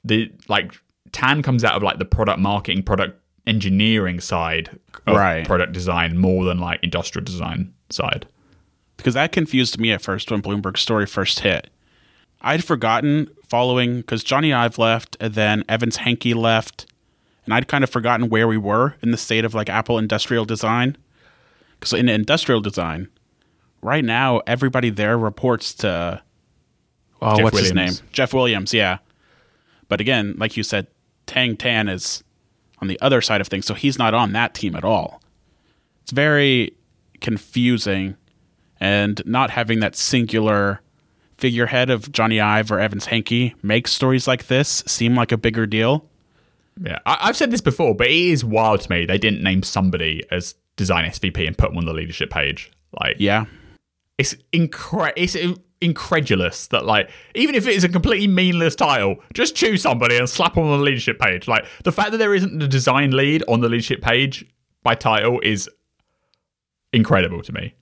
the like tan comes out of like the product marketing product engineering side of Right. product design more than like industrial design side because that confused me at first when Bloomberg's story first hit. I'd forgotten following because Jony Ive left, and then Evans Hankey left, and I'd kind of forgotten where we were in the state of like Apple industrial design. Because in industrial design, right now everybody there reports to oh, Jeff what's his name? Jeff Williams, yeah. But again, like you said, Tang Tan is on the other side of things, so he's not on that team at all. It's very confusing and not having that singular figurehead of Jony Ive or Evans Hankey makes stories like this seem like a bigger deal. yeah I- i've said this before but it is wild to me they didn't name somebody as design svp and put them on the leadership page like Yeah. it's incredible. it's incredulous that like even if it is a completely meaningless title just choose somebody and slap them on the leadership page like the fact that there isn't a design lead on the leadership page by title is incredible to me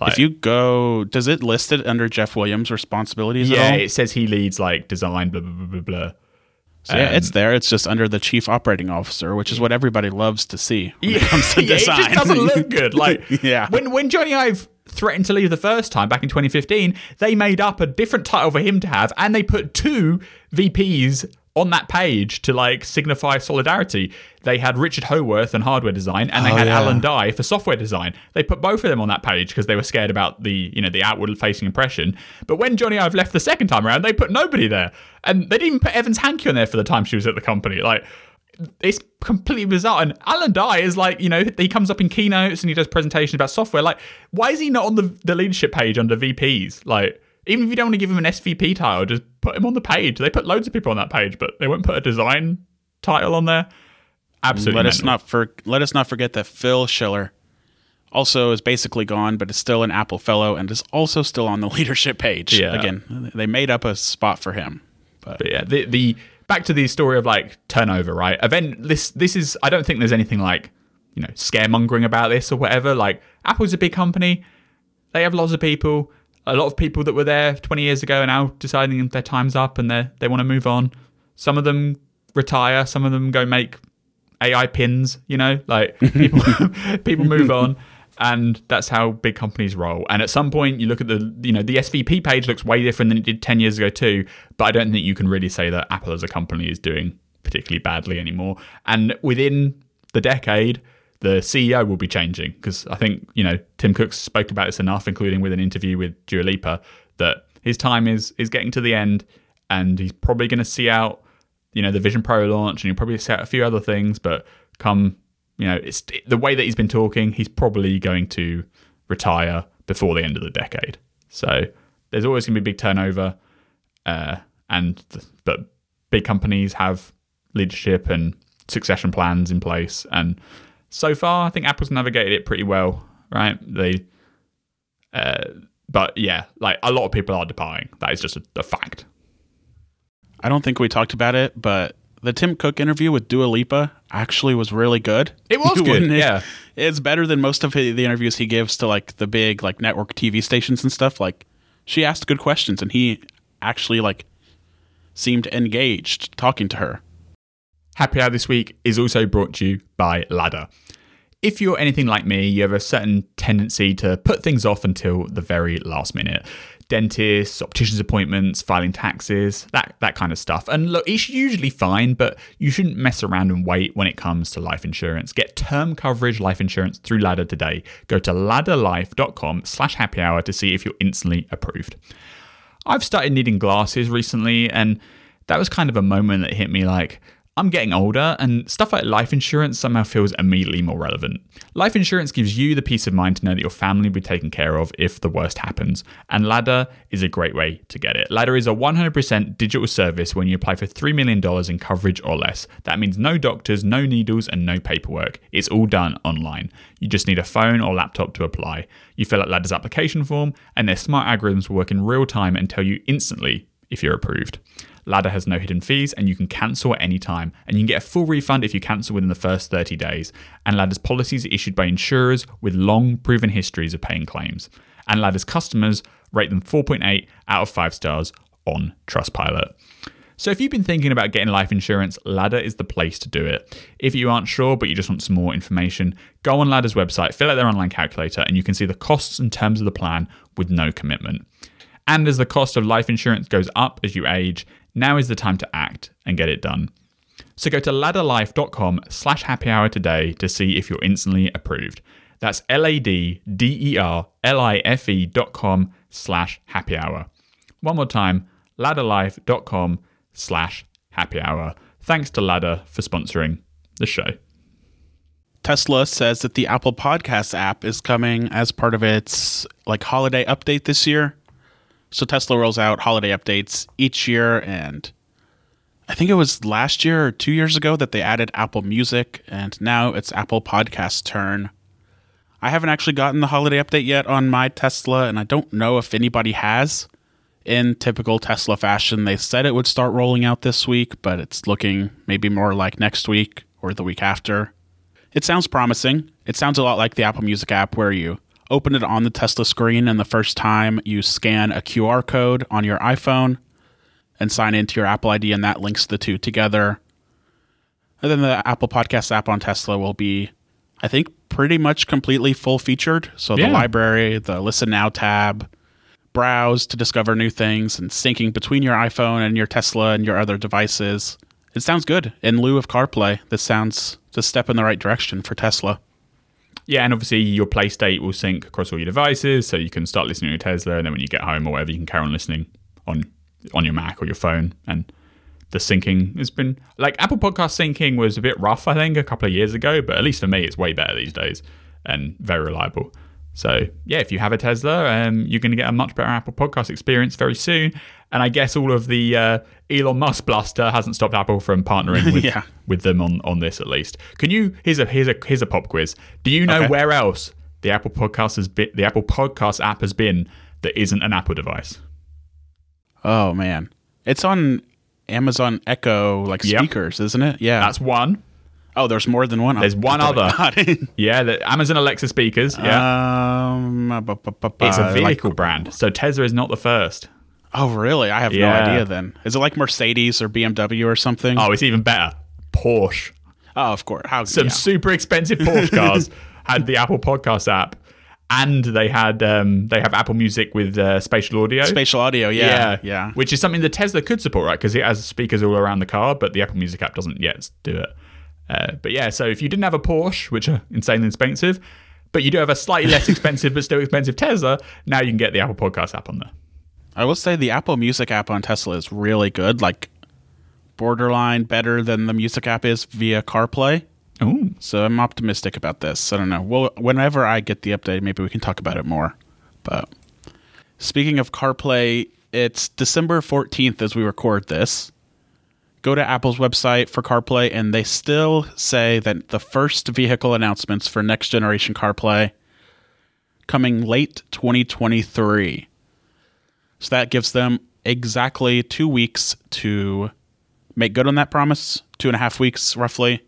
Like- If you go, does it list it under Jeff Williams' responsibilities yeah at all? it says he leads like design blah blah blah blah blah So, yeah, Um, it's there. It's just under the chief operating officer, which is what everybody loves to see when it comes to yeah, it just doesn't look good. Like Yeah. when when Jony Ive threatened to leave the first time back in 2015, they made up a different title for him to have, and they put two VPs on that page to like signify solidarity. They had Richard Howarth and hardware design, and they Oh, had yeah. Alan Dye for software design. They put both of them on that page because they were scared about the you know the outward facing impression. But when Jony Ive left the second time around, they put nobody there, and they didn't even put Evans Hankey on there for the time she was at the company. Like it's completely bizarre. And Alan Dye is like, you know, he comes up in keynotes and he does presentations about software. Like, why is he not on the, the leadership page under VPs? Like, even if you don't want to give him an SVP title, just put him on the page. They put loads of people on that page, but they won't put a design title on there. Absolutely. let us not for, let us not forget that Phil Schiller also is basically gone, but is still an Apple Fellow and is also still on the leadership page. Yeah. Again, they made up a spot for him. But But yeah, the the back to the story of like turnover, right? Event this this is I don't think there's anything like you know scaremongering about this or whatever. Like Apple's a big company, they have lots of people. A lot of people that were there 20 years ago are now deciding their time's up and they they want to move on. Some of them retire, some of them go make AI pins. You know, like people people move on. And that's how big companies roll. And at some point, you look at the, you know, the SVP page looks way different than it did 10 years ago, too. But I don't think you can really say that Apple as a company is doing particularly badly anymore. And within the decade, the CEO will be changing because I think, you know, Tim Cook spoke about this enough, including with an interview with Dua Lipa, that his time is is getting to the end and he's probably going to see out, you know, the Vision Pro launch and he'll probably see out a few other things. But come you know, it's the way that he's been talking, he's probably going to retire before the end of the decade. So there's always going to be big turnover, uh, and th- but big companies have leadership and succession plans in place. And so far, I think Apple's navigated it pretty well, right? They, uh, but yeah, like a lot of people are departing. That is just a, a fact. I don't think we talked about it, but the Tim Cook interview with Dua Lipa actually was really good. It was good, yeah. It's better than most of the interviews he gives to like the big like network TV stations and stuff. Like she asked good questions and he actually like seemed engaged talking to her. Happy Hour this week is also brought to you by Ladder. If you're anything like me, you have a certain tendency to put things off until the very last minute. Dentists, opticians' appointments, filing taxes, that, that kind of stuff. And look, it's usually fine, but you shouldn't mess around and wait when it comes to life insurance. Get term coverage life insurance through Ladder today. Go to ladderlife.com slash happy hour to see if you're instantly approved. I've started needing glasses recently, and that was kind of a moment that hit me like, I'm getting older, and stuff like life insurance somehow feels immediately more relevant. Life insurance gives you the peace of mind to know that your family will be taken care of if the worst happens, and Ladder is a great way to get it. Ladder is a 100% digital service when you apply for $3 million in coverage or less. That means no doctors, no needles, and no paperwork. It's all done online. You just need a phone or laptop to apply. You fill out Ladder's application form, and their smart algorithms will work in real time and tell you instantly if you're approved. Ladder has no hidden fees and you can cancel at any time. And you can get a full refund if you cancel within the first 30 days. And Ladder's policies are issued by insurers with long proven histories of paying claims. And Ladder's customers rate them 4.8 out of 5 stars on Trustpilot. So if you've been thinking about getting life insurance, Ladder is the place to do it. If you aren't sure but you just want some more information, go on Ladder's website, fill out their online calculator, and you can see the costs and terms of the plan with no commitment. And as the cost of life insurance goes up as you age, now is the time to act and get it done. So go to ladderlife.com slash happy hour today to see if you're instantly approved. That's L-A-D-D-E-R-L-I-F-E dot com slash happy hour. One more time, ladderlife.com slash happy hour. Thanks to Ladder for sponsoring the show. Tesla says that the Apple Podcast app is coming as part of its like holiday update this year. So Tesla rolls out holiday updates each year, and I think it was last year or two years ago that they added Apple Music, and now it's Apple Podcast turn. I haven't actually gotten the holiday update yet on my Tesla, and I don't know if anybody has. In typical Tesla fashion, they said it would start rolling out this week, but it's looking maybe more like next week or the week after. It sounds promising. It sounds a lot like the Apple Music app where you open it on the Tesla screen, and the first time you scan a QR code on your iPhone and sign into your Apple ID, and that links the two together. And then the Apple Podcast app on Tesla will be, I think, pretty much completely full featured. So the library, the Listen Now tab, browse to discover new things, and syncing between your iPhone and your Tesla and your other devices. It sounds good. In lieu of CarPlay, this sounds a step in the right direction for Tesla. Yeah, and obviously your play state will sync across all your devices, so you can start listening to your Tesla, and then when you get home or whatever, you can carry on listening on on your Mac or your phone. And the syncing has been like Apple Podcast syncing was a bit rough, I think, a couple of years ago, but at least for me, it's way better these days and very reliable. So yeah, if you have a Tesla, um, you're going to get a much better Apple Podcast experience very soon. And I guess all of the uh, Elon Musk bluster hasn't stopped Apple from partnering with Yeah. with them on, on this at least. Can you here's a here's a here's a pop quiz. Do you know Okay. where else the Apple Podcast has been the Apple Podcast app has been that isn't an Apple device? Oh man, it's on Amazon Echo like Yep. speakers, isn't it? Yeah. That's one. Oh, there's more than one. There's one other. I got it. Yeah, the Amazon Alexa speakers. Yeah. Um, bu- bu- bu- it's a bu- like- vehicle brand. So Tesla is not the first. oh, really? I have no idea. Then is it like Mercedes or BMW or something? Oh, it's even better. Porsche. Oh, of course. How? Some yeah. super expensive Porsche cars had the Apple Podcast app, and they had um, they have Apple Music with uh, spatial audio. spatial audio? Yeah, yeah. Which is something that Tesla could support, right? Because it has speakers all around the car, but the Apple Music app doesn't yet do it. Uh, but yeah, so if you didn't have a Porsche, which are insanely expensive, but you do have a slightly less expensive but still expensive Tesla, now you can get the Apple Podcast app on there. I will say the Apple Music app on Tesla is really good. Like borderline better than the music app is via CarPlay. Oh, So I'm optimistic about this. I don't know. Well, whenever I get the update, maybe we can talk about it more. But speaking of CarPlay, it's December 14th as we record this. Go to Apple's website for CarPlay, and they still say that the first vehicle announcements for next generation CarPlay coming late 2023. So that gives them exactly two weeks to make good on that promise. Two and a half weeks, roughly.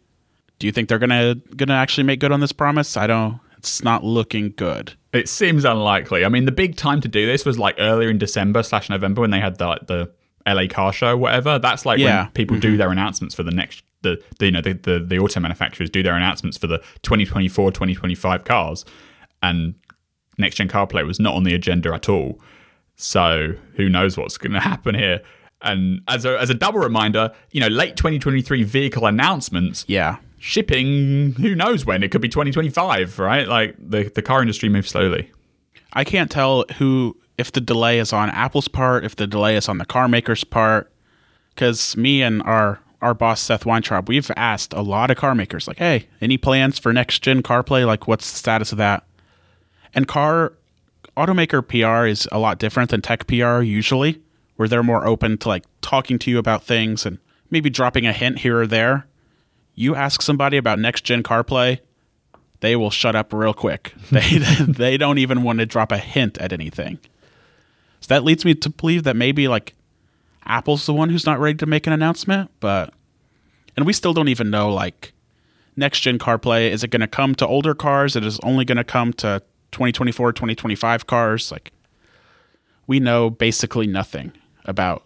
Do you think they're gonna gonna actually make good on this promise? I don't. It's not looking good. It seems unlikely. I mean, the big time to do this was like earlier in December slash November when they had the the LA car show, whatever. That's like Yeah. when people do mm-hmm. their announcements for the next the, the you know the, the the auto manufacturers do their announcements for the 2024 2025 cars, and next gen CarPlay was not on the agenda at all. So who knows what's going to happen here? And as a as a double reminder, you know, late 2023 vehicle announcements Yeah, shipping who knows when it could be 2025 right like the, the car industry moves slowly I can't tell who if the delay is on Apple's part, if the delay is on the car maker's part. Because me and our our boss Seth Weintraub, we've asked a lot of car makers, like, "Hey, any plans for next gen CarPlay? Like, what's the status of that?" And car automaker PR is a lot different than tech PR usually, where they're more open to like talking to you about things and maybe dropping a hint here or there. You ask somebody about next gen CarPlay, they will shut up real quick. They they don't even want to drop a hint at anything. So that leads me to believe that maybe like Apple's the one who's not ready to make an announcement, but and we still don't even know like next gen CarPlay is it going to come to older cars? It is only going to come to 2024, 2025 cars. Like we know basically nothing about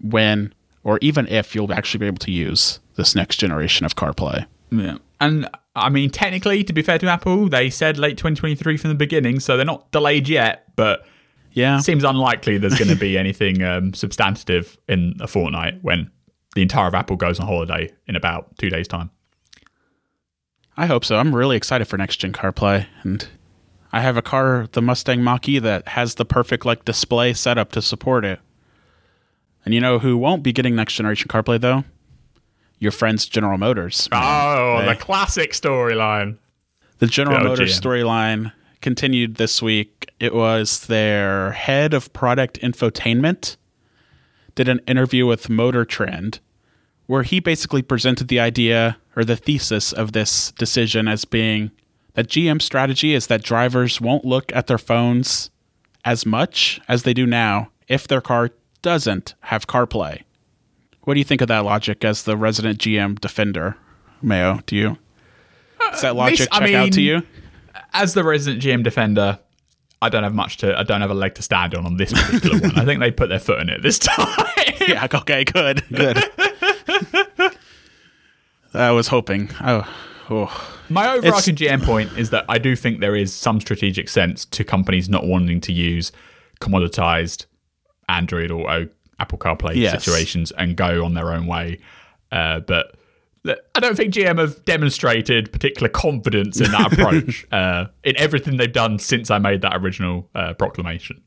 when or even if you'll actually be able to use this next generation of CarPlay. Yeah. And I mean, technically, to be fair to Apple, they said late 2023 from the beginning, so they're not delayed yet, but Yeah. seems unlikely there's going to be anything um, substantive in a fortnight when the entire of Apple goes on holiday in about two days' time. I hope so. I'm really excited for next gen CarPlay, and I have a car, the Mustang Mach-E, that has the perfect like display setup to support it. And you know who won't be getting next generation CarPlay though? Your friends, General Motors. Oh, Hey. the classic storyline. The General Motors storyline continued this week. It was their head of product infotainment did an interview with Motor Trend where he basically presented the idea or the thesis of this decision as being that GM strategy is that drivers won't look at their phones as much as they do now if their car doesn't have CarPlay. What do you think of that logic as the resident GM defender, Mayo? Do you does that uh, logic this- I check out to you? As the resident GM defender, I don't have much to. I don't have a leg to stand on on this particular one. I think they put their foot in it this time. yeah. Okay. Good. Good. I was hoping. Oh. oh. My overarching GM point is that I do think there is some strategic sense to companies not wanting to use commoditized Android or uh, Apple CarPlay Yes. situations and go on their own way. Uh, but th- I don't think GM have demonstrated particular confidence in that approach uh, in everything they've done since I made that original uh, proclamation.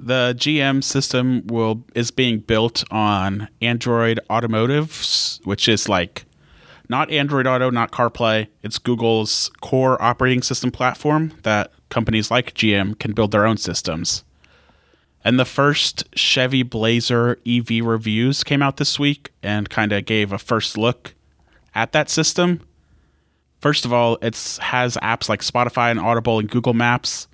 The GM system will is being built on Android Automotive, which is like not Android Auto, not CarPlay. It's Google's core operating system platform that companies like GM can build their own systems. And the first Chevy Blazer EV reviews came out this week and kind of gave a first look at that system. First of all, it has apps like Spotify and Audible and Google Maps.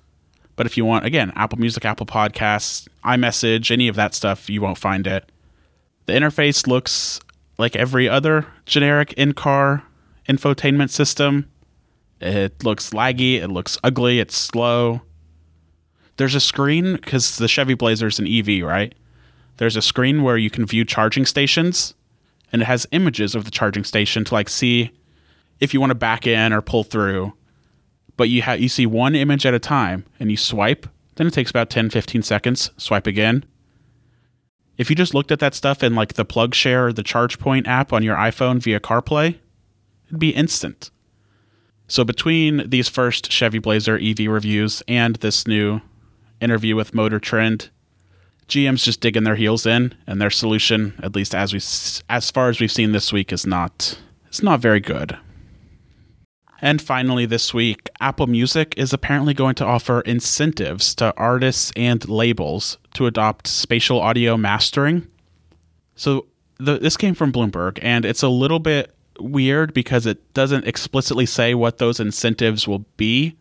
But if you want, again, Apple Music, Apple Podcasts, iMessage, any of that stuff, you won't find it. The interface looks like every other generic in car infotainment system. It looks laggy, it looks ugly, it's slow. There's a screen, because the Chevy Blazer is an EV, right? There's a screen where you can view charging stations, and it has images of the charging station to like see if you want to back in or pull through but you ha- you see one image at a time and you swipe then it takes about 10 15 seconds swipe again. If you just looked at that stuff in like the PlugShare or the ChargePoint app on your iphone via carplay it'd be instant. So between these first chevy blazer ev reviews and this new interview with motor trend gm's just digging their heels in and their solution at least as we as far as we've seen this week is not is not very good and finally, this week, Apple Music is apparently going to offer incentives to artists and labels to adopt spatial audio mastering. So, the, this came from Bloomberg, and it's a little bit weird because it doesn't explicitly say what those incentives will be,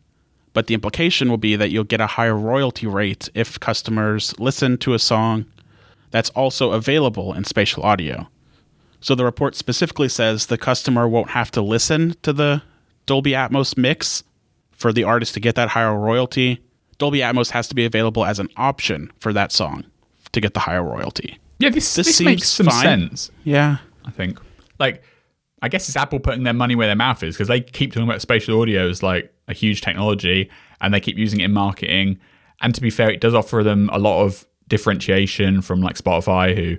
but the implication will be that you'll get a higher royalty rate if customers listen to a song that's also available in spatial audio. So the report specifically says the customer won't have to listen to the Dolby Atmos mix for the artist to get that higher royalty. Dolby Atmos has to be available as an option for that song to get the higher royalty. Yeah, this, This this, seems makes some fine. sense. Yeah. I think. Like, I guess it's Apple putting their money where their mouth is because they keep talking about spatial audio as like a huge technology and they keep using it in marketing. And to be fair, it does offer them a lot of differentiation from like Spotify, who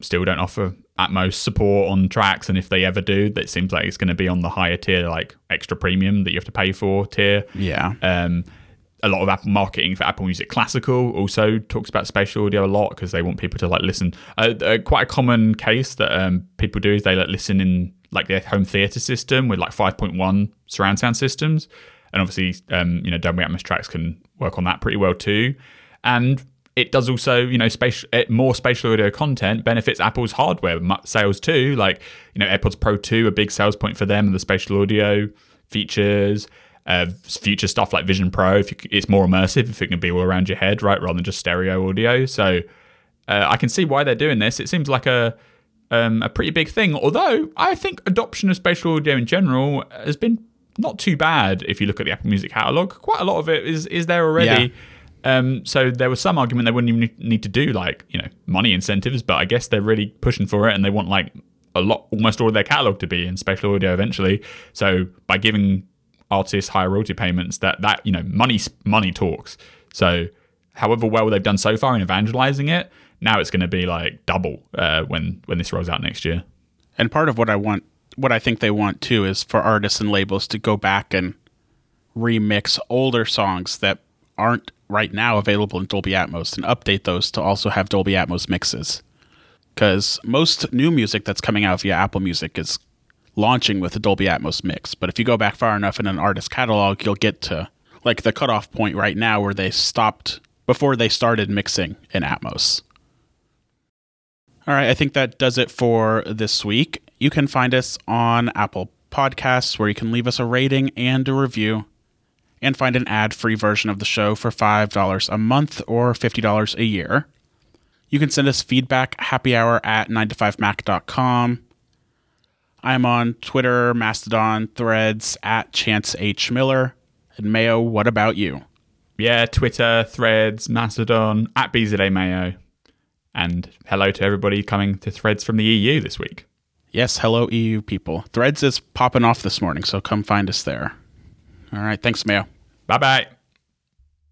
still don't offer Atmos support on tracks. And if they ever do, that seems like it's going to be on the higher tier, like extra premium that you have to pay for tier. Yeah. Um, a lot of Apple marketing for Apple Music Classical also talks about spatial audio a lot because they want people to like listen. Uh, uh, quite a common case that um, people do is they like listen in like their home theater system with like 5.1 surround sound systems, and obviously, um, you know, Dolby Atmos tracks can work on that pretty well too. And it does also, you know, spatial, eh, more spatial audio content benefits Apple's hardware sales too. Like, you know, AirPods Pro 2, a big sales point for them, and the spatial audio features. Uh, future stuff like Vision Pro, if you, it's more immersive, if it can be all around your head, right, rather than just stereo audio. So uh, I can see why they're doing this. It seems like a um, a pretty big thing. Although I think adoption of spatial audio in general has been not too bad if you look at the Apple Music catalog. Quite a lot of it is is there already. Yeah. Um, so there was some argument they wouldn't even need to do like you know money incentives, but I guess they're really pushing for it and they want like a lot, almost all of their catalog to be in spatial audio eventually. So by giving artists higher royalty payments, that that you know money money talks. So however well they've done so far in evangelizing it, now it's going to be like double uh, when when this rolls out next year. And part of what I want, what I think they want too, is for artists and labels to go back and remix older songs that aren't right now available in Dolby Atmos and update those to also have Dolby Atmos mixes. Because most new music that's coming out via Apple Music is launching with a Dolby Atmos mix. But if you go back far enough in an artist catalog, you'll get to like the cutoff point right now where they stopped before they started mixing in Atmos. All right, I think that does it for this week. You can find us on Apple Podcasts where you can leave us a rating and a review and find an ad free version of the show for $5 a month or $50 a year. You can send us feedback happy hour at 9to5mac.com. I'm on Twitter, Mastodon, Threads at Chance H. Miller. And Mayo, what about you? Yeah, Twitter, Threads, Mastodon, at BZA Mayo. And hello to everybody coming to Threads from the EU this week. Yes, hello, EU people. Threads is popping off this morning, so come find us there. All right. Thanks, Mayo. Bye bye.